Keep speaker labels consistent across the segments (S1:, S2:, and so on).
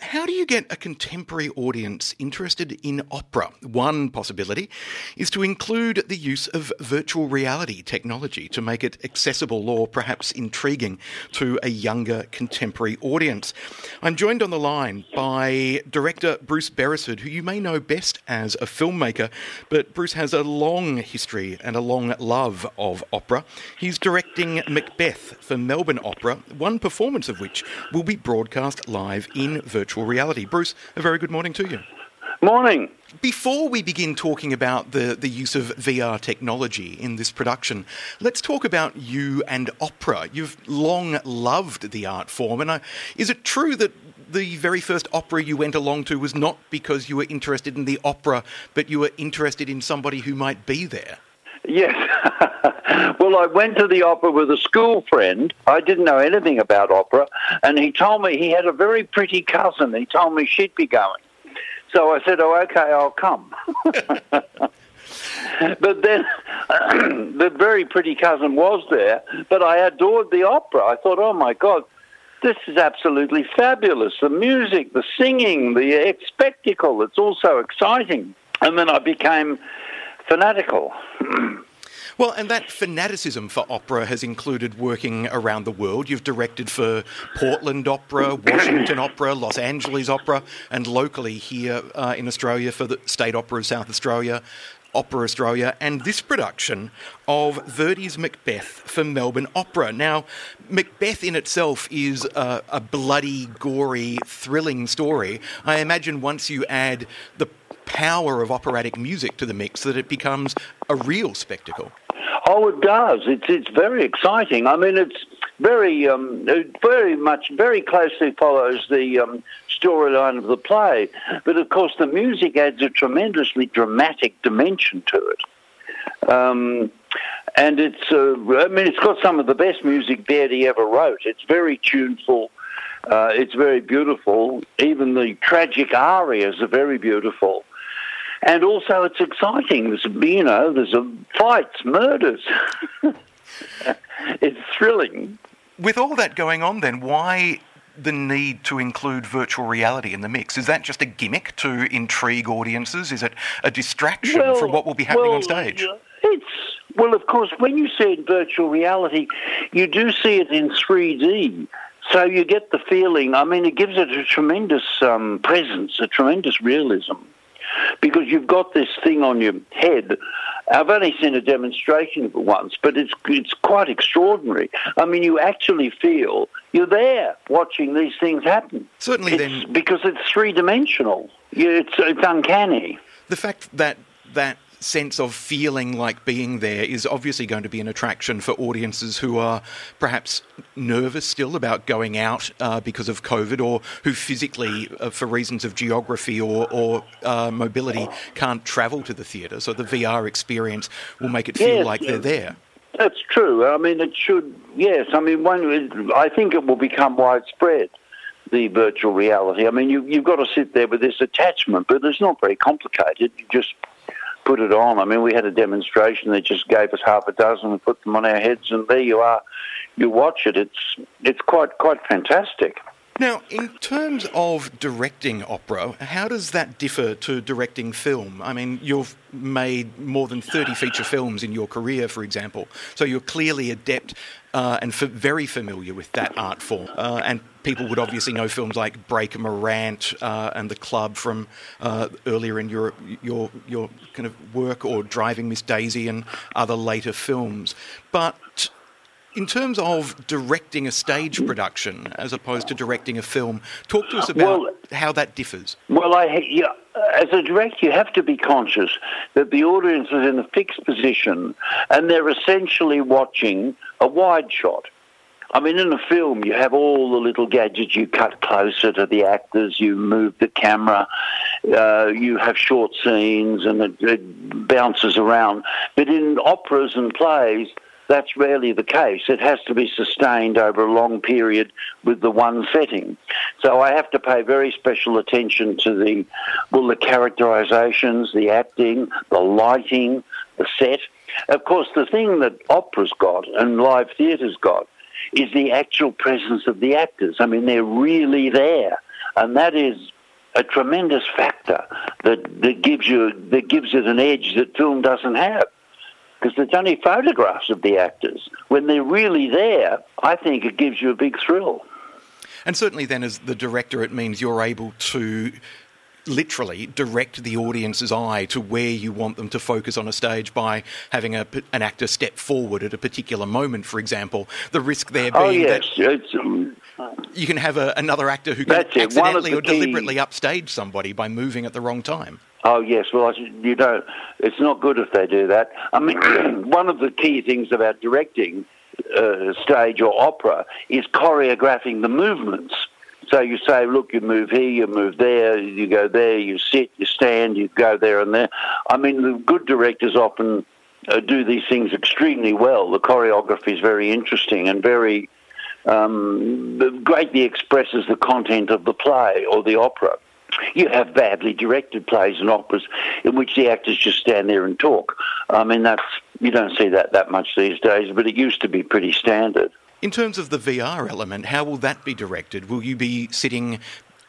S1: How do you get a contemporary audience interested in opera? One possibility is to include the use of virtual reality technology to make it accessible or perhaps intriguing to a younger contemporary audience. I'm joined on the line by director Bruce Beresford, who you may know best as a filmmaker, but Bruce has a long history and a long love of opera. He's directing Macbeth for Melbourne Opera, one performance of which will be broadcast live in virtual virtual reality. Bruce, a very good morning to you.
S2: Morning.
S1: Before we begin talking about the, the use of VR technology in this production, let's talk about you and opera. You've long loved the art form, and I, is it true that the very first opera you went along to was not because you were interested in the opera, but you were interested in somebody who might be there?
S2: Yes. I went to the opera with a school friend. I didn't know anything about opera, and he told me he had a very pretty cousin. He told me she'd be going. So I said, "Oh, okay, I'll come." but then the very pretty cousin was there, but I adored the opera. I thought, "Oh my God, this is absolutely fabulous. The music, the singing, the spectacle, it's all so exciting." And then I became fanatical.
S1: Well, and that fanaticism for opera has included working around the world. You've directed for Portland Opera, Washington Opera, Los Angeles Opera, and locally here uh, in Australia for the State Opera of South Australia, Opera Australia, and this production of Verdi's Macbeth for Melbourne Opera. Now, Macbeth in itself is a, a bloody, gory, thrilling story. I imagine once you add the power of operatic music to the mix that it becomes a real spectacle.
S2: Oh, it does. It's it's very exciting. I mean, it's very um, very much very closely follows the um, storyline of the play, but of course the music adds a tremendously dramatic dimension to it. Um, and it's uh, I mean it's got some of the best music Verdi ever wrote. It's very tuneful. Uh, it's very beautiful. Even the tragic arias are very beautiful and also it's exciting. There's you know there's a fights, murders. it's thrilling.
S1: With all that going on, then why the need to include virtual reality in the mix? Is that just a gimmick to intrigue audiences? Is it a distraction well, from what will be happening
S2: well,
S1: on stage?
S2: It's well, of course, when you see virtual reality, you do see it in 3D. So you get the feeling. I mean, it gives it a tremendous um, presence, a tremendous realism because you've got this thing on your head. I've only seen a demonstration of it once, but it's it's quite extraordinary. I mean, you actually feel you're there watching these things happen.
S1: Certainly,
S2: it's
S1: then
S2: because it's three dimensional. It's it's uncanny.
S1: The fact that that sense of feeling like being there is obviously going to be an attraction for audiences who are perhaps nervous still about going out uh, because of COVID or who physically, uh, for reasons of geography or, or uh, mobility, can't travel to the theatre. So the VR experience will make it feel yes, like they're there.
S2: That's true. I mean, it should, yes. I mean, one, I think it will become widespread the virtual reality. I mean, you, you've got to sit there with this attachment, but it's not very complicated. You just put it on. I mean, we had a demonstration that just gave us half a dozen and put them on our heads, and there you are. You watch it. It's it's quite quite fantastic.
S1: Now, in terms of directing opera, how does that differ to directing film? I mean, you've made more than 30 feature films in your career, for example, so you're clearly adept uh, and f- very familiar with that art form. Uh, and people would obviously know films like Breaker Morant uh, and The Club from uh, earlier in your, your, your kind of work, or Driving Miss Daisy and other later films. But in terms of directing a stage production as opposed to directing a film, talk to us about well, how that differs.
S2: Well, I, yeah, as a director, you have to be conscious that the audience is in a fixed position and they're essentially watching a wide shot. I mean, in a film, you have all the little gadgets. You cut closer to the actors, you move the camera, uh, you have short scenes, and it, it bounces around. But in operas and plays, that's rarely the case. It has to be sustained over a long period with the one setting. So I have to pay very special attention to the, well, the characterizations, the acting, the lighting, the set. Of course, the thing that opera's got and live theatre's got is the actual presence of the actors. I mean, they're really there. And that is a tremendous factor that, that gives you that gives it an edge that film doesn't have. Because there's only photographs of the actors. When they're really there, I think it gives you a big thrill.
S1: And certainly, then, as the director, it means you're able to literally direct the audience's eye to where you want them to focus on a stage by having a, an actor step forward at a particular moment, for example. The risk there
S2: oh,
S1: being
S2: yes.
S1: that
S2: um,
S1: you can have a, another actor who can accidentally or deliberately upstage somebody by moving at the wrong time.
S2: Oh yes, well you don't. It's not good if they do that. I mean, one of the key things about directing uh, stage or opera is choreographing the movements. So you say, look, you move here, you move there, you go there, you sit, you stand, you go there and there. I mean, the good directors often uh, do these things extremely well. The choreography is very interesting and very um, greatly expresses the content of the play or the opera. You have badly directed plays and operas in which the actors just stand there and talk. I mean, that's you don't see that that much these days, but it used to be pretty standard.
S1: In terms of the VR element, how will that be directed? Will you be sitting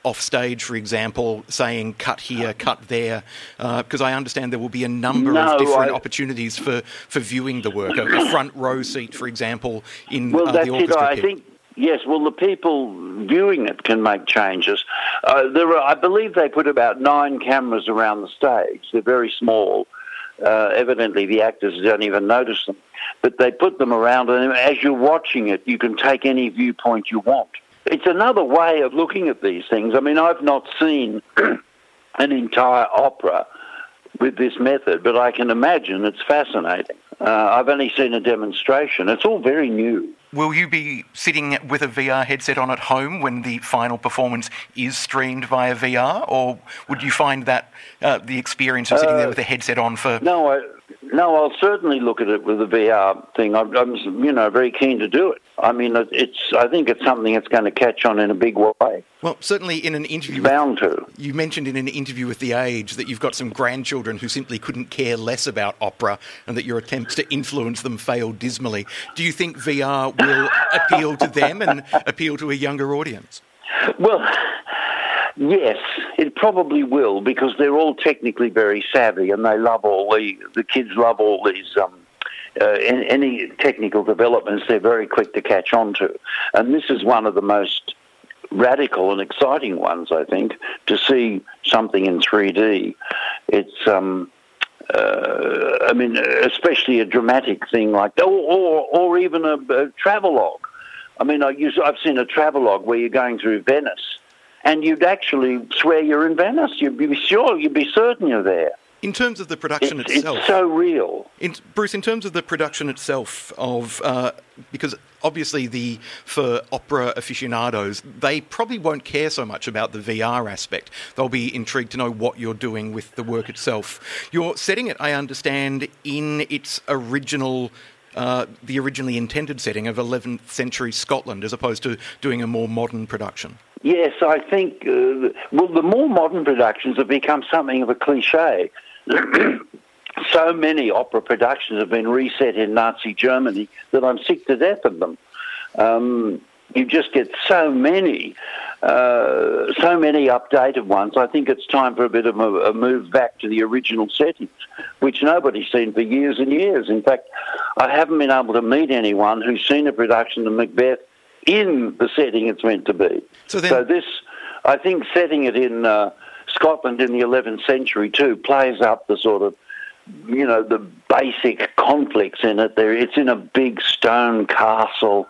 S1: off stage, for example, saying cut here, cut there? Because uh, I understand there will be a number
S2: no,
S1: of different
S2: I...
S1: opportunities for, for viewing the work. A, front row seat, for example, in
S2: well,
S1: uh,
S2: that's
S1: the orchestra.
S2: It. I
S1: kit.
S2: think Yes, well, the people viewing it can make changes. Uh, there are, I believe they put about nine cameras around the stage. They're very small. Uh, evidently, the actors don't even notice them. But they put them around, and as you're watching it, you can take any viewpoint you want. It's another way of looking at these things. I mean, I've not seen an entire opera with this method, but I can imagine it's fascinating. Uh, I've only seen a demonstration. It's all very new.
S1: Will you be sitting with a VR headset on at home when the final performance is streamed via VR, or would you find that uh, the experience of sitting there uh, with a headset on for?
S2: No, I, no, I'll certainly look at it with the VR thing. I'm, I'm, you know, very keen to do it. I mean, it's. I think it's something that's going to catch on in a big way.
S1: Well, certainly in an interview,
S2: bound
S1: with,
S2: to.
S1: You mentioned in an interview with The Age that you've got some grandchildren who simply couldn't care less about opera, and that your attempts to influence them failed dismally. Do you think VR will appeal to them and appeal to a younger audience?
S2: Well. Yes, it probably will because they're all technically very savvy and they love all the the kids love all these um, uh, any technical developments. They're very quick to catch on to, and this is one of the most radical and exciting ones. I think to see something in 3D. It's um, uh, I mean, especially a dramatic thing like, or or, or even a, a travelogue. I mean, I use, I've seen a travelogue where you're going through Venice and you'd actually swear you're in Venice. You'd be sure, you'd be certain you're there.
S1: In terms of the production
S2: it's,
S1: itself,
S2: it's so real.
S1: In, Bruce, in terms of the production itself, of uh, because obviously the for opera aficionados, they probably won't care so much about the VR aspect. They'll be intrigued to know what you're doing with the work itself. You're setting it, I understand, in its original uh, the originally intended setting of 11th century Scotland as opposed to doing a more modern production?
S2: Yes, I think, uh, well, the more modern productions have become something of a cliche. so many opera productions have been reset in Nazi Germany that I'm sick to death of them. Um, you just get so many, uh, so many updated ones. I think it's time for a bit of a, a, move back to the original settings, which nobody's seen for years and years. In fact, I haven't been able to meet anyone who's seen a production of Macbeth in the setting it's meant to be. So, then... so this, I think, setting it in uh, Scotland in the 11th century too plays up the sort of you know the basic conflicts in it. There, it's in a big stone castle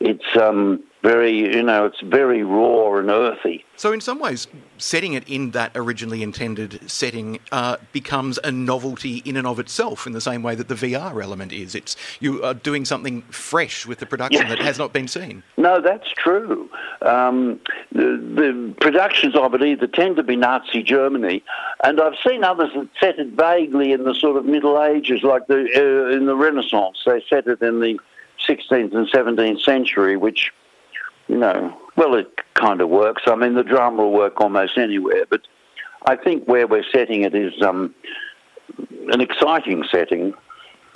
S2: it's um, very, you know, it's very raw and earthy.
S1: So, in some ways, setting it in that originally intended setting uh, becomes a novelty in and of itself, in the same way that the VR element is. It's you are doing something fresh with the production that has not been seen.
S2: No, that's true. Um, the, the, productions of it either tend to be Nazi Germany, and I've seen others that set it vaguely in the sort of Middle Ages, like the uh, in the Renaissance. They set it in the 16th and 17th century, which you know, well, it kind of works. I mean, the drama will work almost anywhere, but I think where we're setting it is um, an exciting setting.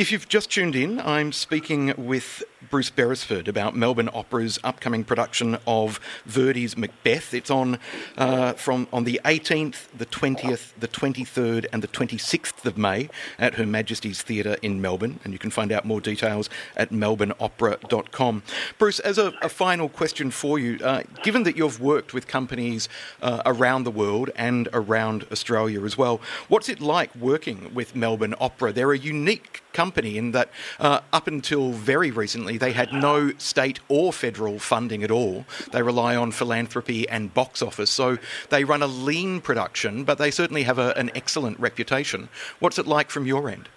S1: If you've just tuned in, I'm speaking with Bruce Beresford about Melbourne Opera's upcoming production of Verdi's Macbeth. It's on uh, from on the 18th, the 20th, the 23rd, and the 26th of May at Her Majesty's Theatre in Melbourne, and you can find out more details at melbourneopera.com. Bruce, as a, a final question for you, uh, given that you've worked with companies uh, around the world and around Australia as well, what's it like working with Melbourne Opera? They're a unique company in that uh, up until very recently they had no state or federal funding at all. They rely on philanthropy and box office. So they run a lean production, but they certainly have a, an excellent reputation. What's it like from your end?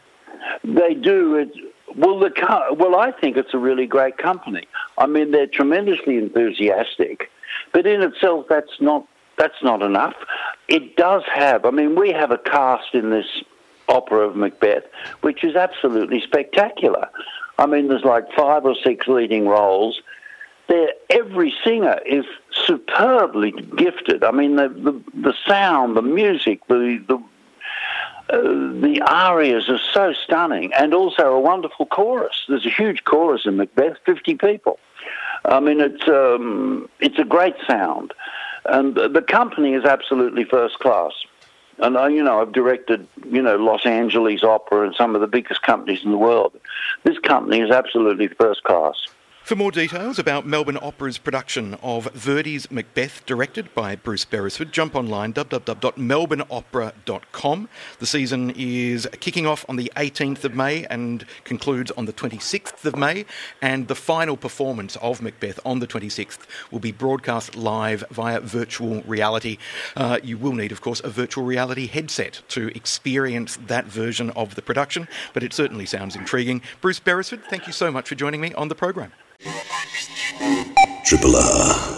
S2: They do. Well, the well, I think it's a really great company. I mean, they're tremendously enthusiastic, but in itself, that's not that's not enough. It does have. I mean, we have a cast in this opera of Macbeth, which is absolutely spectacular. I mean, there's like five or six leading roles. There, every singer is superbly gifted. I mean, the the, the sound, the music, the the uh, the arias are so stunning, and also a wonderful chorus. There's a huge chorus in Macbeth, fifty people. I mean, it's um, it's a great sound, and the company is absolutely first class. And I, you know, I've directed, you know, Los Angeles Opera and some of the biggest companies in the world. This company is absolutely first class.
S1: For more details about Melbourne Opera's production of Verdi's Macbeth, directed by Bruce Beresford, jump online www.melbourneopera.com. The season is kicking off on the 18th of May and concludes on the 26th of May, and the final performance of Macbeth on the 26th will be broadcast live via virtual reality. Uh, you will need, of course, a virtual reality headset to experience that version of the production, but it certainly sounds intriguing. Bruce Beresford, thank you so much for joining me on the program. Triple R.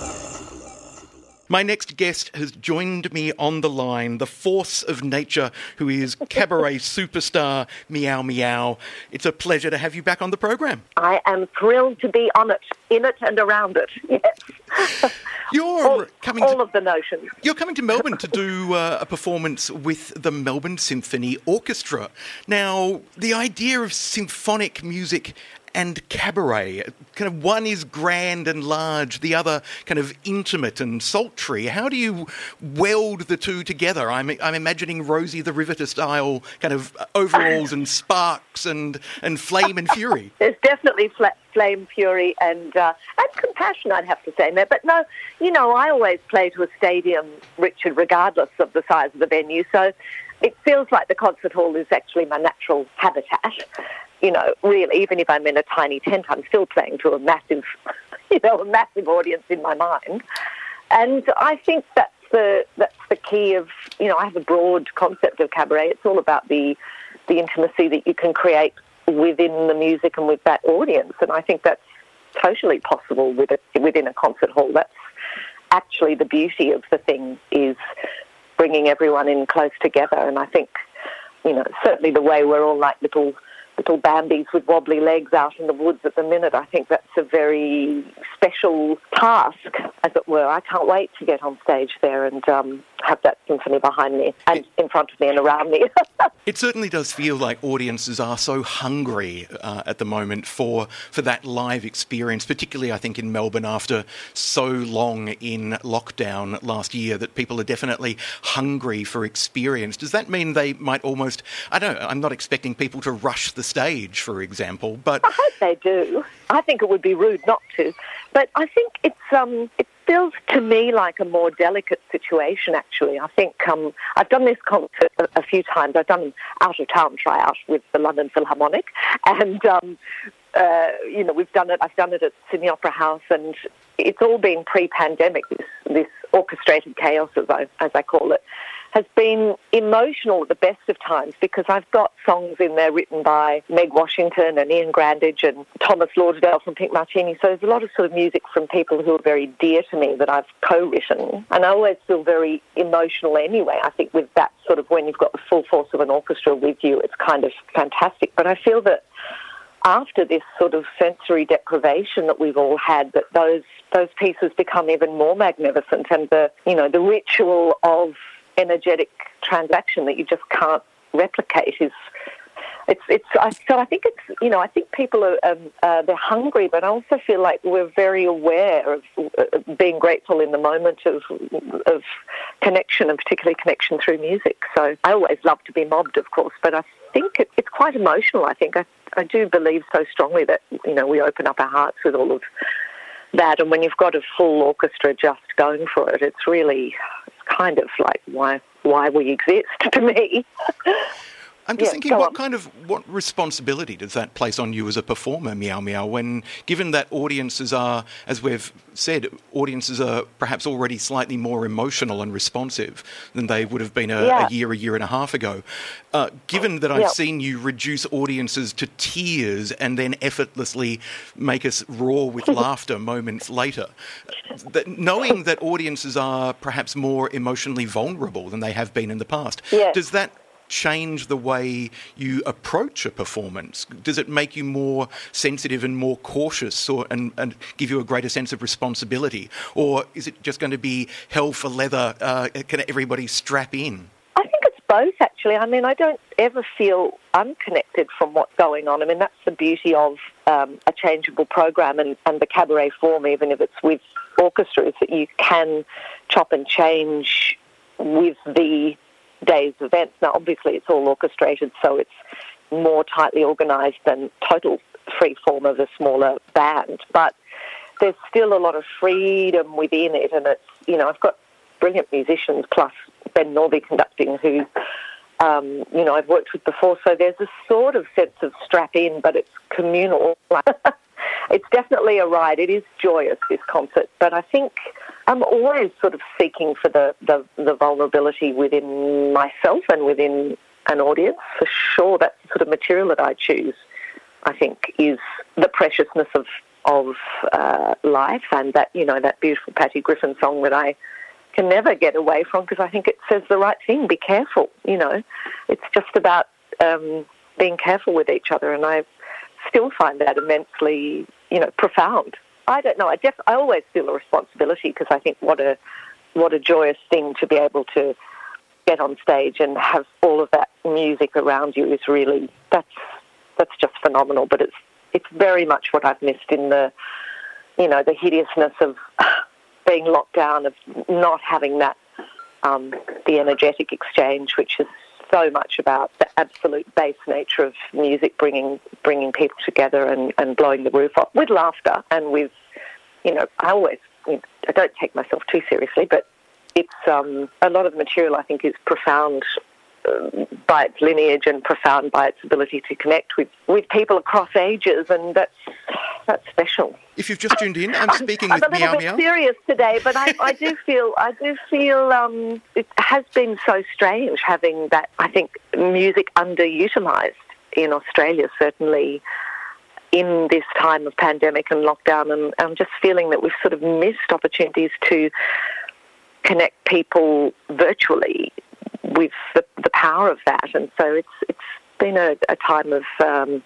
S1: My next guest has joined me on the line, the force of nature, who is cabaret superstar Meow Meow. It's a pleasure to have you back on the program.
S3: I am thrilled to be on it, in it, and around it. Yes.
S1: You're
S3: all,
S1: coming
S3: all
S1: to,
S3: of the notions.
S1: You're coming to Melbourne to do uh, a performance with the Melbourne Symphony Orchestra. Now, the idea of symphonic music and cabaret. Kind of one is grand and large, the other kind of intimate and sultry. How do you weld the two together? I'm, I'm imagining Rosie the Riveter style kind of overalls and sparks and, and flame and fury.
S3: There's definitely flame, fury, and uh, and compassion. I'd have to say there. But no, you know, I always play to a stadium, Richard, regardless of the size of the venue. So it feels like the concert hall is actually my natural habitat you know, really, even if I'm in a tiny tent, I'm still playing to a massive, you know, a massive audience in my mind. And I think that's the that's the key of you know I have a broad concept of cabaret. It's all about the the intimacy that you can create within the music and with that audience. And I think that's totally possible with a, within a concert hall. That's actually the beauty of the thing is bringing everyone in close together. And I think you know certainly the way we're all like little little Bambis with wobbly legs out in the woods at the minute. I think that's a very special task, as it were. I can't wait to get on stage there and um, have that symphony behind me and in front of me and around me.
S1: it certainly does feel like audiences are so hungry uh, at the moment for for that live experience, particularly I think in Melbourne after so long in lockdown last year that people are definitely hungry for experience. Does that mean they might almost I don't know, I'm not expecting people to rush the stage, for example, but
S3: I hope they do. I think it would be rude not to. But I think it's um, it feels to me like a more delicate situation. Actually, I think um, I've done this concert a, a, few times. I've done out of town tryout with the London Philharmonic, and um, uh, you know, we've done it. I've done it at Sydney Opera House, and it's all been pre-pandemic. This, this orchestrated chaos, as I as I call it, has been emotional at the best of times because I've got songs in there written by Meg Washington and Ian Grandage and Thomas Lauderdale from Pink Martini. So there's a lot of sort of music from people who are very dear to me that I've co-written, and I always feel very emotional anyway. I think with that sort of when you've got the full force of an orchestra with you, it's kind of fantastic. But I feel that after this sort of sensory deprivation that we've all had, that those those pieces become even more magnificent, and the you know the ritual of energetic transaction that you just can't replicate is it's it's I, so I think it's you know I think people are um, uh, they're hungry, but I also feel like we're very aware of uh, being grateful in the moment of of connection and particularly connection through music. So I always love to be mobbed, of course, but I think it, it's quite emotional. I think I I do believe so strongly that you know we open up our hearts with all of that, and when you've got a full orchestra just going for it, it's really it's kind of like why why we exist to me.
S1: I'm just yeah, thinking, what on. kind of what responsibility does that place on you as a performer, Meow Meow? When given that audiences are, as we've said, audiences are perhaps already slightly more emotional and responsive than they would have been a, yeah. a year, a year and a half ago. Uh, given that I've yeah. seen you reduce audiences to tears and then effortlessly make us roar with laughter moments later, that knowing that audiences are perhaps more emotionally vulnerable than they have been in the past, does that change the way you approach a performance? Does it make you more sensitive and more cautious or, and, and give you a greater sense of responsibility? Or is it just going to be hell for leather? Uh, can everybody strap in?
S3: I think it's both, actually. I mean, I don't ever feel unconnected from what's going on. I mean, that's the beauty of um, a changeable program and, and the cabaret form, even if it's with orchestra, is that you can chop and change with the day's events. Now, obviously, it's all orchestrated, so it's more tightly organised than total free form of a smaller band. But there's still a lot of freedom within it, and it's you know I've got brilliant musicians plus Ben Northey conducting who. Um, you know, I've worked with before, so there's a sort of sense of strap in, but it's communal. it's definitely a ride. It is joyous, this concert, but I think I'm always sort of seeking for the, the, the vulnerability within myself and within an audience. For sure, that's the sort of material that I choose. I think is the preciousness of of uh, life and that you know that beautiful Patty Griffin song that I can never get away from because I think it says the right thing. Be careful. You know, it's just about um, being careful with each other, and I still find that immensely you know profound. I don't know. I def- I always feel a responsibility because I think what a what a joyous thing to be able to get on stage and have all of that music around you is really that's that's just phenomenal. But it's it's very much what I've missed in the you know the hideousness of being locked down, of not having that um, the energetic exchange, which is so much about the absolute base nature of music bringing bringing people together and, and blowing the roof off with laughter and with, you know, I always I don't take myself too seriously, but it's um, a lot of material I think is profound by its lineage and profound by its ability to connect with, with people across ages, and that's that's special.
S1: If you've just tuned in, I'm speaking I'm,
S3: with
S1: I'm a
S3: little bit serious today, but I, I do feel I do feel um, it has been so strange having that. I think music underutilized in Australia, certainly in this time of pandemic and lockdown, and I'm just feeling that we've sort of missed opportunities to connect people virtually with the, the power of that. And so it's it's been a, a time of um,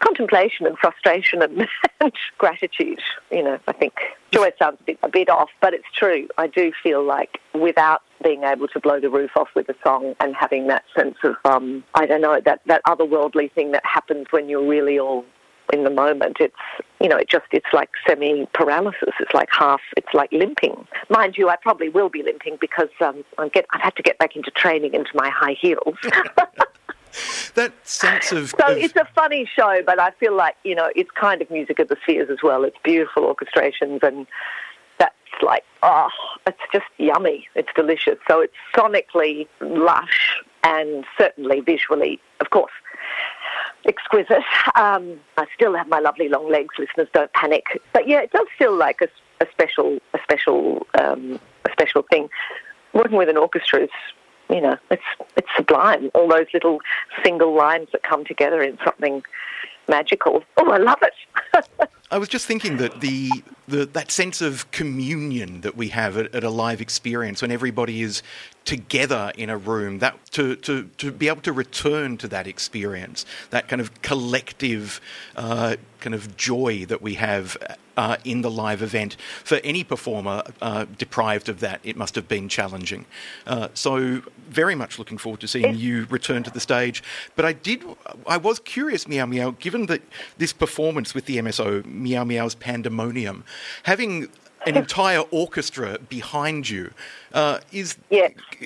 S3: contemplation and frustration and, and, gratitude. You know, I think joy sounds a bit, a bit off, but it's true. I do feel like without being able to blow the roof off with a song and having that sense of, um, I don't know, that, that otherworldly thing that happens when you're really all in the moment. It's you know, it just it's like semi paralysis. It's like half. It's like limping. Mind you, I probably will be limping because um, I get I've had to get back into training into my high heels.
S1: that sense of
S3: so
S1: of...
S3: it's a funny show, but I feel like you know it's kind of music of the spheres as well. It's beautiful orchestrations and. That's like, oh, it's just yummy. It's delicious. So it's sonically lush and certainly visually, of course, exquisite. Um, I still have my lovely long legs. Listeners, don't panic. But yeah, it does feel like a, a special, a special, um, a special thing. Working with an orchestra is, you know, it's it's sublime. All those little single lines that come together in something magical. Oh, I love it.
S1: I was just thinking that the, the that sense of communion that we have at, at, a live experience when everybody is together in a room, that to, to, to be able to return to that experience, that kind of collective uh, kind of joy that we have uh, in the live event. For any performer uh, deprived of that, it must have been challenging. Uh, so, very much looking forward to seeing you return to the stage. But I did, I was curious, Meow Meow, given that this performance with the MSO, Meow Meow's Pandemonium, having an entire orchestra behind you uh, is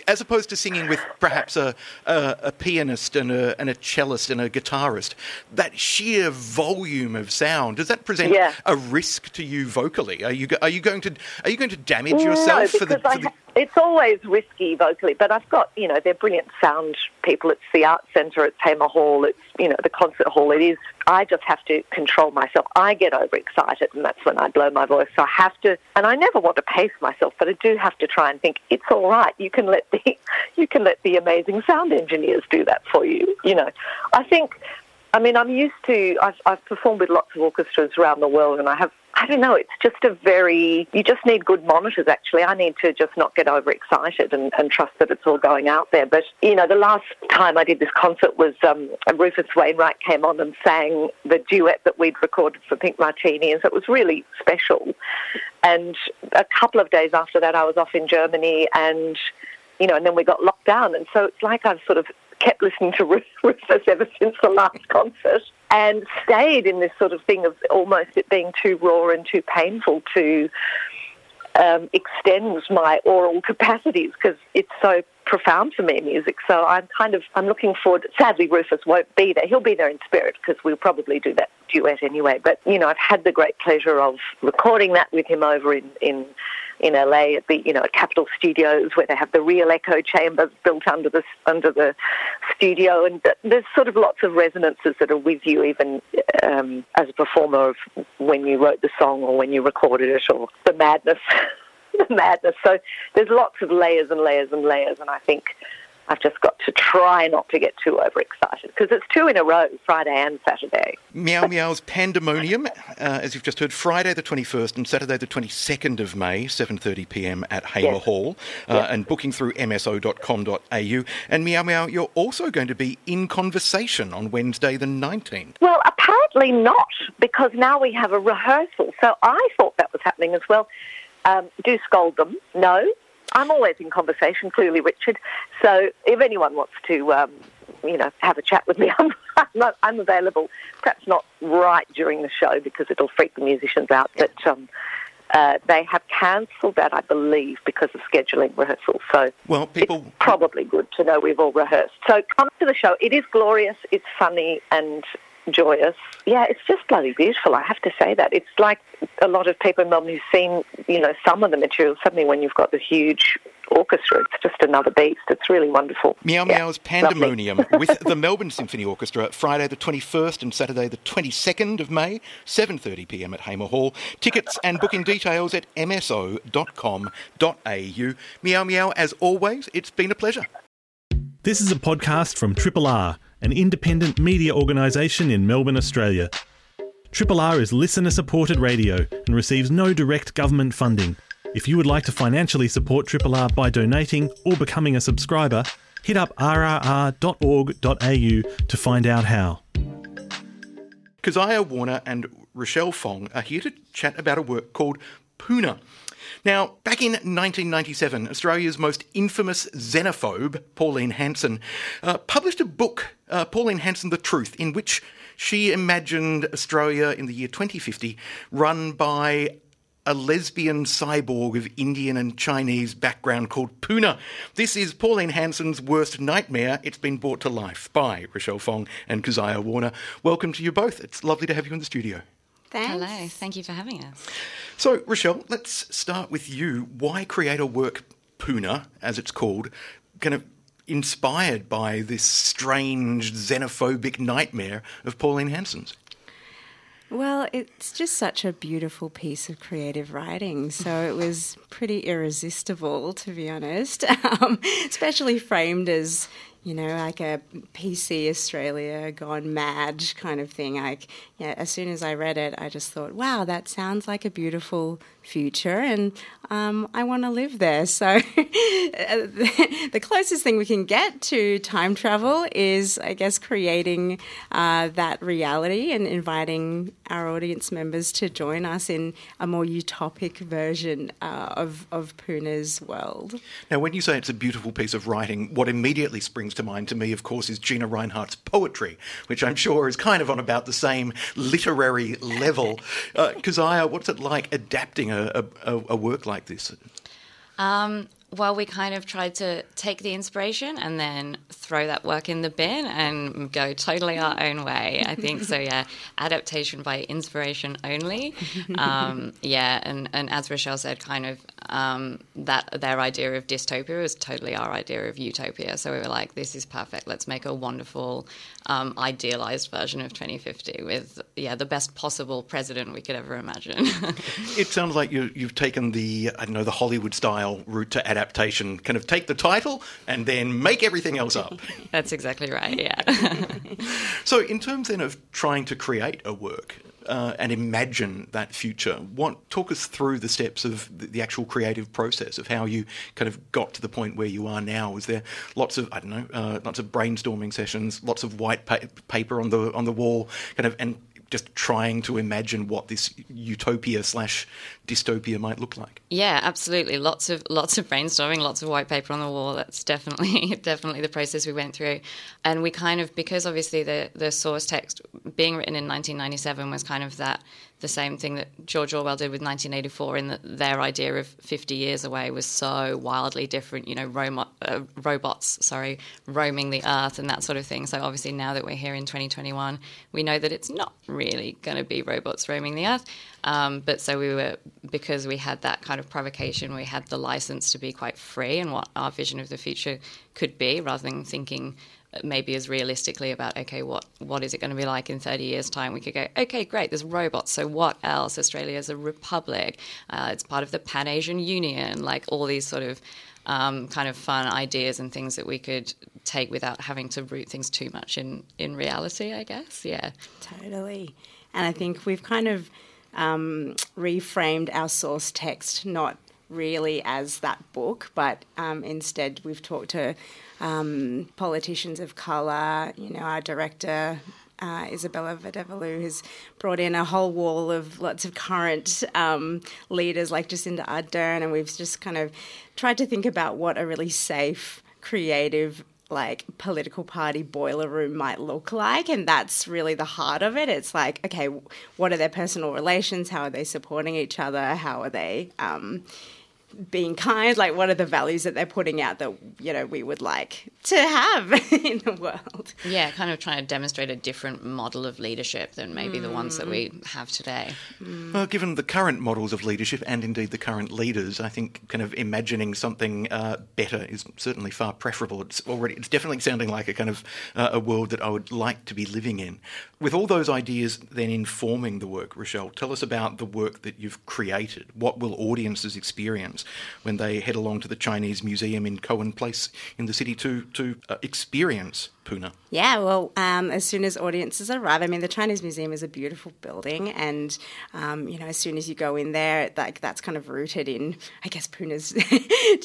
S1: as opposed to singing with perhaps a, a, a, pianist and a, and a cellist and a guitarist that sheer volume of sound does that present
S3: yeah.
S1: a risk to you vocally? Are you are you going to are you going to damage yourself
S3: no,
S1: for the,
S3: for the... it's always risky vocally but I've got you know they're brilliant sound people it's the art centre it's Hamer Hall it's you know the concert hall it is I just have to control myself I get overexcited and that's when I blow my voice so I have to and I never want to pace myself but I do have to try and think it's all right. You can let the you can let the amazing sound engineers do that for you. You know, I think. I mean, I'm used to. I've, I've performed with lots of orchestras around the world, and I have I don't know, it's just a very, you just need good monitors actually. I need to just not get overexcited and, and trust that it's all going out there. But, you know, the last time I did this concert was um, Rufus Wainwright came on and sang the duet that we'd recorded for Pink Martini, and so it was really special. And a couple of days after that, I was off in Germany and, you know, and then we got locked down. And so it's like I've sort of kept listening to Rufus ever since the last concert and stayed in this sort of thing of almost it being too raw and too painful to um, extend my oral capacities because it's so profound for me, music. So I'm kind of I'm looking forward. Sadly, Rufus won't be there. He'll be there in spirit because we'll probably do that duet anyway. But you know, I've had the great pleasure of recording that with him over in in in LA at the you know at Capitol Studios where they have the real echo chambers built under the under the studio, and there's sort of lots of resonances that are with you even um, as a performer of when you wrote the song or when you recorded it or the madness. the madness. So there's lots of layers and layers and layers, and I think I've just got to try not to get too overexcited because it's two in a row, Friday and Saturday.
S1: Meow Meow's Pandemonium, uh, as you've just heard, Friday the 21st and Saturday the 22nd of May, 7.30pm at Hamer
S3: yes.
S1: Hall, uh, yes. and booking through mso.com.au. And Meow Meow, you're also going to be in conversation on Wednesday the 19th.
S3: Well, apparently not, because now we have a rehearsal. So I thought that was happening as well. Um, do scold them. No, I'm always in conversation, clearly, Richard. So if anyone wants to, um, you know, have a chat with me, I'm, I'm, I'm, available. Perhaps not right during the show because it'll freak the musicians out. But um, uh, they have cancelled that, I believe, because of scheduling rehearsals. So
S1: well, people
S3: it's probably good to know we've all rehearsed. So come to the show. It is glorious. It's funny and joyous. Yeah, it's just bloody beautiful. I have to say that. It's like a lot of people in Melbourne who've seen, you know, some of the material. Suddenly, when you've got the huge orchestra, it's just another beast. It's really wonderful.
S1: Meow yeah, Meow's Pandemonium with the Melbourne Symphony Orchestra, Friday the 21st and Saturday the 22nd of May, 7:30 p.m. at Hamer Hall. Tickets and booking details at mso.com.au. Meow Meow, as always, it's been a pleasure.
S4: This is a podcast from Triple R an independent media organisation in Melbourne, Australia. Triple R is listener supported radio and receives no direct government funding. If you would like to financially support Triple R by donating or becoming a subscriber, hit up rrr.org.au to find out how.
S1: Keziah Warner and Roshelle Fong are here to chat about a work called Poona. Now, back in 1997, Australia's most infamous xenophobe, Pauline Hanson, uh, published a book, uh, Pauline Hanson The Truth, in which she imagined Australia in the year 2050 run by a lesbian cyborg of Indian and Chinese background called Poona. This is Pauline Hanson's worst nightmare. It's been brought to life by Roshelle Fong and Keziah Warner. Welcome to you both. It's lovely to have you in the studio.
S5: Thanks. Hello, thank you for having us.
S1: So, Roshelle, let's start with you. Why create a work, Poona, as it's called, kind of inspired by this strange xenophobic nightmare of Pauline Hanson's?
S6: Well, it's just such a beautiful piece of creative writing. So it was pretty irresistible, to be honest, um, especially framed as, you know, like a PC Australia gone mad kind of thing. Like, yeah, as soon as I read it, I just thought, wow, that sounds like a beautiful future, and um, I want to live there. So, the closest thing we can get to time travel is, I guess, creating uh, that reality and inviting our audience members to join us in a more utopic version uh, of, of Poona's world.
S1: Now, when you say it's a beautiful piece of writing, what immediately springs to mind to me, of course, is Gina Rinehart's poetry, which I'm sure is kind of on about the same literary level. Uh, Keziah, what's it like adapting a, a, a work like this?
S5: Um, well, we kind of tried to take the inspiration and then throw that work in the bin and go totally our own way. I think so. Yeah, adaptation by inspiration only. Um, yeah, and and as Roshelle said, kind of um, that their idea of dystopia was totally our idea of utopia. So we were like, this is perfect. Let's make a wonderful, um, idealized version of 2050 with yeah the best possible president we could ever imagine.
S1: it sounds like you, you've taken the I don't know the Hollywood style route to adaptation. Kind of take the title and then make everything else up.
S5: That's exactly right. Yeah.
S1: so in terms then of trying to create a work, uh, and imagine that future. What talk us through the steps of the, the, actual creative process of how you kind of got to the point where you are now? Was there lots of I don't know, uh, lots of brainstorming sessions, lots of white pa- paper on the on the wall, kind of, and just trying to imagine what this utopia slash dystopia might look like.
S5: Yeah, absolutely. Lots of lots of brainstorming, lots of white paper on the wall. That's definitely definitely the process we went through. And we kind of because obviously the the source text being written in 1997 was kind of that the same thing that George Orwell did with 1984 in that their idea of 50 years away was so wildly different, you know, uh, robots, sorry, roaming the earth and that sort of thing. So obviously now that we're here in 2021, we know that it's not really going to be robots roaming the earth. Um, but so we were, because we had that kind of provocation, we had the license to be quite free in what our vision of the future could be rather than thinking maybe as realistically about okay what what is it going to be like in 30 years time? We could go okay great there's robots so what else? Australia is a republic. Uh, it's part of the pan asian union like all these sort of um, kind of fun ideas and things that we could take without having to root things too much in in reality i guess yeah.
S6: Totally. And i think we've kind of um, reframed our source text not really as that book, but um, instead we've talked to um, politicians of colour. You know, our director. Uh, Isabella Vadiveloo has brought in a whole wall of lots of current um, leaders like Jacinda Ardern, and we've just kind of tried to think about what a really safe, creative, like political party boiler room might look like and that's really the heart of it it's like okay what are their personal relations how are they supporting each other how are they um, being kind like what are the values that they're putting out that you know we would like to have in the world
S5: yeah kind of trying to demonstrate a different model of leadership than maybe mm. the ones that we mm. have today
S1: mm. well given the current models of leadership and indeed the current leaders i think kind of imagining something uh, better is certainly far preferable it's already it's definitely sounding like a kind of uh, a world that i would like to be living in with all those ideas then informing the work roshelle tell us about the work that you've created what will audiences experience when they head along to the Chinese Museum in Cohen Place in the city to, to uh, experience
S6: Yeah, well, um, as soon as audiences arrive, I mean, the Chinese Museum is a beautiful building, and um, you know, as soon as you go in there, like that's kind of rooted in, I guess, Poona's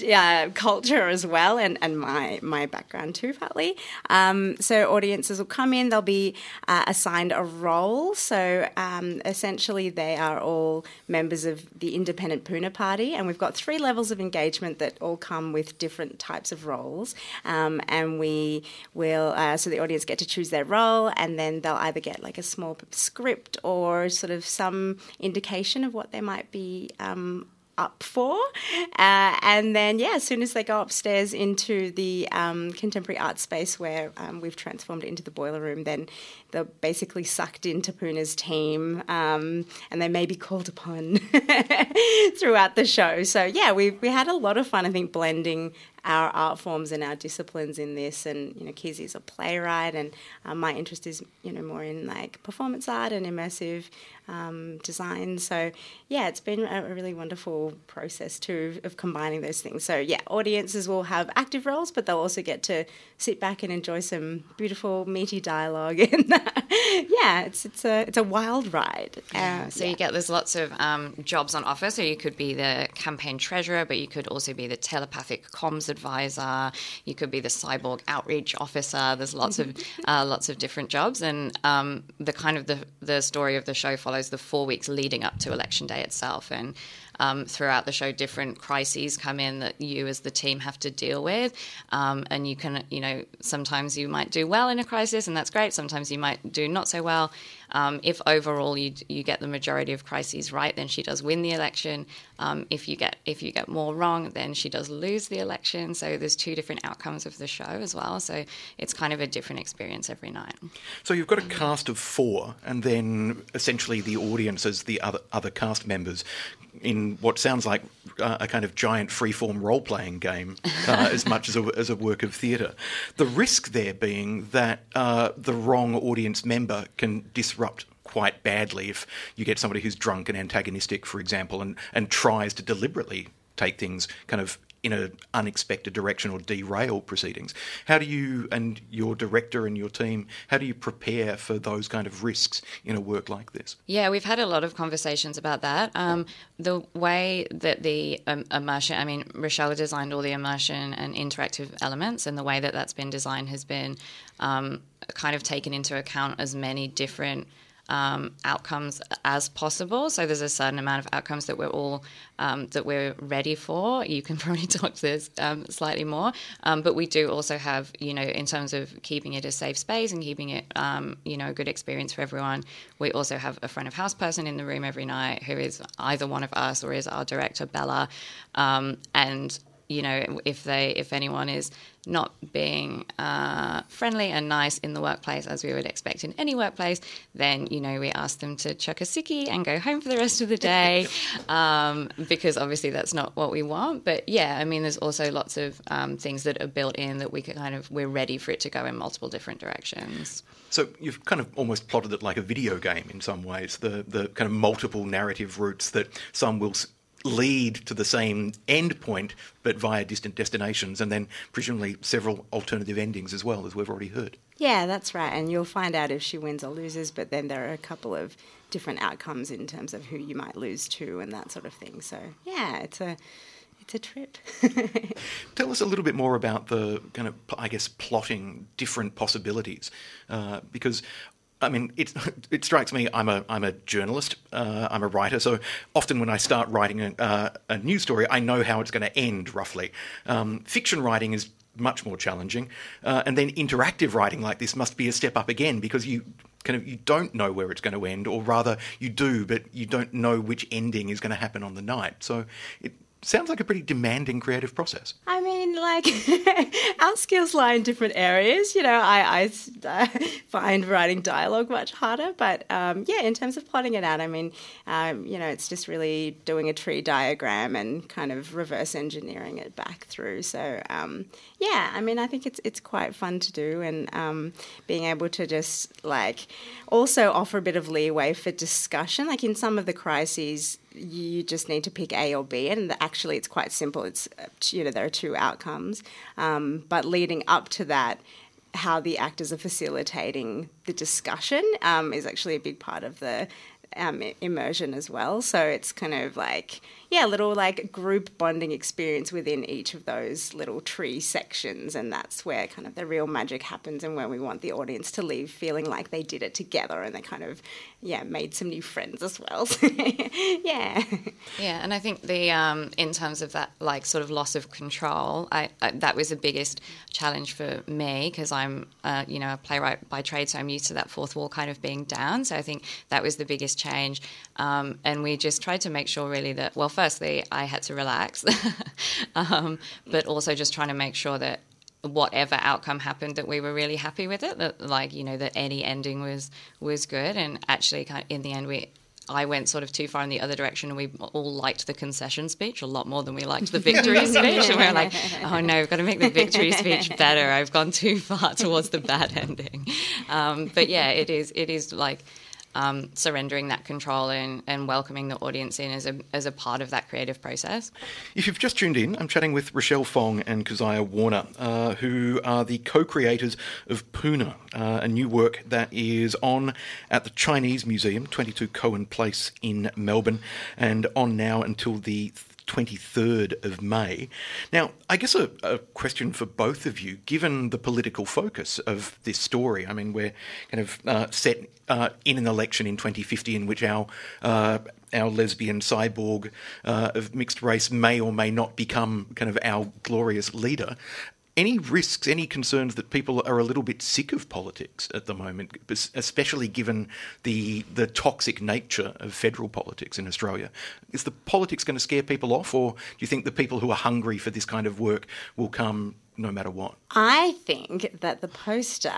S6: uh, culture as well, and, and my my background too, partly. Um, so audiences will come in; they'll be uh, assigned a role. So um, essentially, they are all members of the Independent Poona Party, and we've got three levels of engagement that all come with different types of roles, um, and we will uh, so the audience get to choose their role, and then they'll either get like a small script or sort of some indication of what they might be um, up for. Uh, and then, yeah, as soon as they go upstairs into the um, contemporary art space where um, we've transformed it into the boiler room, then they're basically sucked into Poona's team um, and they may be called upon throughout the show. So, yeah, we, we had a lot of fun, I think, blending our art forms and our disciplines in this. And you know, Kizzy's a playwright, and um, my interest is you know more in like performance art and immersive um, design. So yeah, it's been a, really wonderful process too of combining those things. So yeah, audiences will have active roles, but they'll also get to sit back and enjoy some beautiful meaty dialogue. And yeah, it's it's a it's a wild ride.
S5: Uh, so yeah. you get there's lots of um, jobs on offer. So you could be the campaign treasurer, but you could also be the telepathic comms advisor. You could be the cyborg outreach officer. There's lots of uh, lots of different jobs, and um, the kind of the the story of the show follows the four weeks leading up to election day itself. And um, throughout the show, different crises come in that you as the team have to deal with. Um, and you can, you know, sometimes you might do well in a crisis, and that's great. Sometimes you might do not so well. Um, if overall you you get the majority of crises right, then she does win the election. Um, if you get if you get more wrong, then she does lose the election. So there's two different outcomes of the show as well. So it's kind of a different experience every night.
S1: So you've got a cast of four, and then essentially the audience as the other other cast members in what sounds like uh, a kind of giant freeform role playing game uh, as much as a, as a work of theatre. The risk there being that uh, the wrong audience member can disrupt quite badly if you get somebody who's drunk and antagonistic, for example, and, and tries to deliberately take things kind of in an unexpected direction or derail proceedings. How do you and your director and your team, how do you prepare for those kind of risks in a work like this?
S5: Yeah, we've had a lot of conversations about that. Um, the way that the um, immersion, I mean, Roshelle designed all the immersion and interactive elements, and the way that that's been designed has been um, kind of taken into account as many different um, outcomes as possible. So there's a certain amount of outcomes that we're all um, that we're ready for. You can probably talk to this um, slightly more, um, but we do also have, you know, in terms of keeping it a safe space and keeping it, um, you know, a good experience for everyone. We also have a front of house person in the room every night who is either one of us or is our director Bella, um, and you know, if they if anyone is not being uh, friendly and nice in the workplace as we would expect in any workplace, then you know we ask them to chuck a sickie and go home for the rest of the day, um, because obviously that's not what we want. But yeah, I mean, there's also lots of um, things that are built in that we can kind of we're ready for it to go in multiple different directions.
S1: So you've kind of almost plotted it like a video game in some ways. The the kind of multiple narrative routes that some will lead to the same end point, but via distant destinations, and then presumably several alternative endings as well, as we've already heard.
S6: Yeah, that's right. And you'll find out if she wins or loses, but then there are a couple of different outcomes in terms of who you might lose to and that sort of thing. So, yeah, it's a it's a trip.
S1: Tell us a little bit more about the kind of, I guess, plotting different possibilities, uh, because I mean, it, it strikes me. I'm a I'm a journalist. Uh, I'm a writer. So often when I start writing a, uh, a news story, I know how it's going to end roughly. Um, fiction writing is much more challenging, uh, and then interactive writing like this must be a step up again because you kind of you don't know where it's going to end, or rather you do, but you don't know which ending is going to happen on the night. So it sounds like a pretty demanding creative process.
S6: I mean, like our skills lie in different areas. You know, I, I, find writing dialogue much harder, but um, yeah, in terms of plotting it out, I mean, um, you know, it's just really doing a tree diagram and kind of reverse engineering it back through. So um, yeah, I mean, I think it's it's quite fun to do, and um, being able to just like also offer a bit of leeway for discussion. Like in some of the crises, you just need to pick A or B, and actually it's quite simple. It's you know there are two outcomes, um, but leading up to that, how the actors are facilitating the discussion um, is actually a big part of the um, immersion as well. So it's kind of like yeah, little like group bonding experience within each of those little tree sections, and that's where kind of the real magic happens, and where we want the audience to leave feeling like they did it together, and they kind of yeah made some new friends as well. yeah,
S5: yeah, and I think the um, in terms of that like sort of loss of control, I, I that was the biggest challenge for me because I'm uh, you know a playwright by trade, so I'm used to that fourth wall kind of being down. So I think that was the biggest change, um, and we just tried to make sure really that well firstly, I had to relax, um, but also just trying to make sure that whatever outcome happened that we were really happy with it that like you know that any ending was was good and actually kind of in the end we I went sort of too far in the other direction, and we all liked the concession speech a lot more than we liked the victory speech. And we are like, oh no, we've got to make the victory speech better. I've gone too far towards the bad ending. Um, but yeah, it is. It is like um, surrendering that control and, and welcoming the audience in as a, as a part of that creative process.
S1: If you've just tuned in, I'm chatting with Roshelle Fong and Keziah Warner, uh, who are the co creators of Poona, uh, a new work that is on at the Chinese Museum, 22 Cohen Place in Melbourne, and on now until the 23rd of May. Now, I guess a, a, question for both of you, given the political focus of this story. I mean, we're kind of uh, set uh, in an election in 2050 in which our uh, our lesbian cyborg uh, of mixed race may or may not become kind of our glorious leader any risks, any concerns that people are a little bit sick of politics at the moment, especially given the the toxic nature of federal politics in Australia? Is the politics going to scare people off, or do you think the people who are hungry for this kind of work will come no matter what.
S6: I think that the poster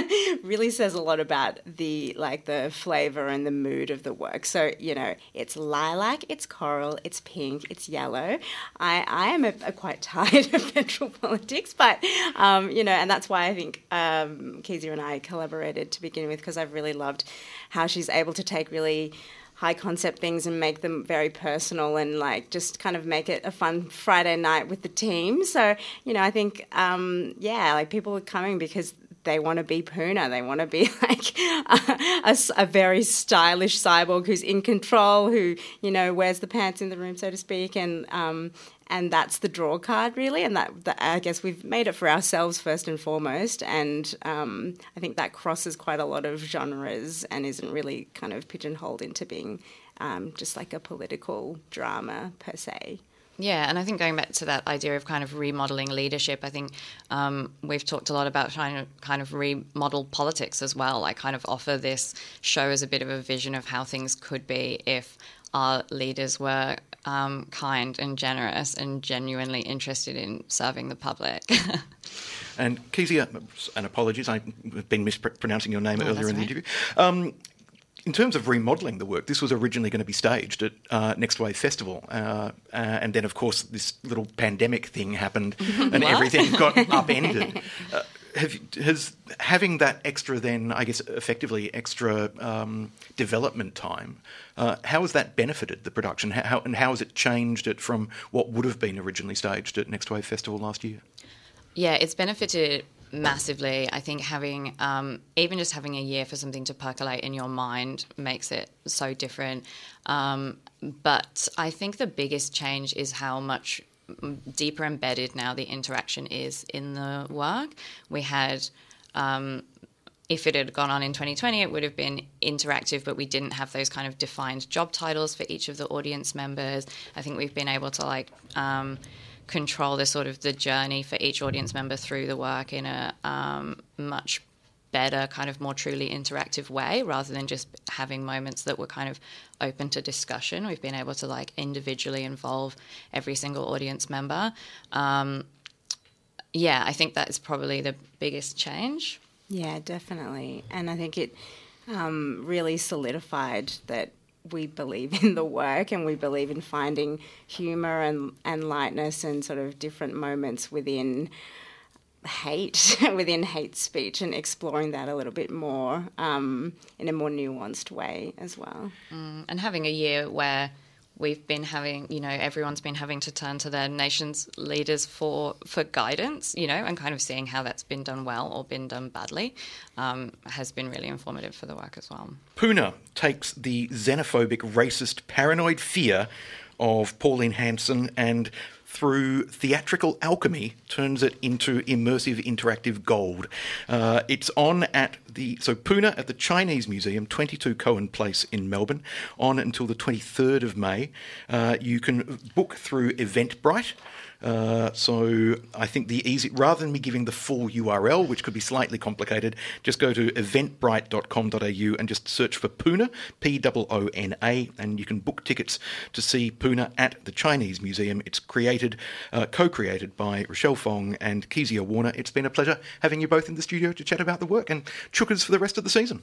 S6: really says a lot about the like the flavor and the mood of the work. So you know, it's lilac, it's coral, it's pink, it's yellow. I I am a, a quite tired of federal politics, but um, you know, and that's why I think um, Keziah and I collaborated to begin with because I've really loved how she's able to take really high concept things and make them very personal and like just kind of make it a fun Friday night with the team. So, you know, I think, um, yeah, like people are coming because they want to be Poona. They want to be like a, a, a, very stylish cyborg who's in control, who you know wears the pants in the room, so to speak, and um, and that's the draw card really. And that, that, i guess we've made it for ourselves first and foremost. And um, i think that crosses quite a lot of genres and isn't really kind of pigeonholed into being um, just like a political drama per se
S5: yeah, and I think going back to that idea of kind of remodeling leadership, I think um, we've talked a lot about trying to kind of remodel politics as well. I kind of offer this show as a bit of a vision of how things could be if our leaders were um, kind and generous and genuinely interested in serving the public.
S1: and Keziah, and apologies, I've been mispronouncing your name oh, earlier in the interview. Um, in terms of remodelling the work, this was originally going to be staged at uh, Next Wave Festival, uh, uh, and then of course this little pandemic thing happened, and everything got upended. Uh, have, has having that extra then, I guess, effectively extra um, development time, uh, how has that benefited the production? How, and how has it changed it from what would have been originally staged at Next Wave Festival last year?
S5: Yeah, it's benefited massively. I think having um, even just having a year for something to percolate in your mind makes it so different. Um, but I think the biggest change is how much deeper embedded now the interaction is in the work. We had. Um, if it had gone on in 2020, it would have been interactive, but we didn't have those kind of defined job titles for each of the audience members. I think we've been able to like um, control the sort of the journey for each audience member through the work in a um, much better, kind of more truly interactive way, rather than just having moments that were kind of open to discussion. We've been able to like individually involve every single audience member. Um, yeah, I think that is probably the biggest change.
S6: Yeah, definitely. And I think it um, really solidified that we believe in the work and we believe in finding humour and, and lightness and sort of different moments within hate, within hate speech, and exploring that a little bit more um, in a more nuanced way as well.
S5: Mm, and having a year where we've been having, you know, everyone's been having to turn to their nation's leaders for for guidance, you know, and kind of seeing how that's been done well or been done badly um, has been really informative for the work as well.
S1: Poona takes the xenophobic, racist, paranoid fear of Pauline Hanson and through theatrical alchemy, turns it into immersive interactive gold. Uh, it's on at the so Poona at the Chinese Museum, 22 Cohen Place in Melbourne, on until the 23rd of May. Uh, you can book through Eventbrite. Uh, so I think the easy, rather than me giving the full URL, which could be slightly complicated, just go to eventbrite.com.au and just search for Poona, P O O N A, and you can book tickets to see Poona at the Chinese Museum. It's created, uh, co-created by Roshelle Fong and Keziah Warner. It's been a pleasure having you both in the studio to chat about the work and chookers for the rest of the season.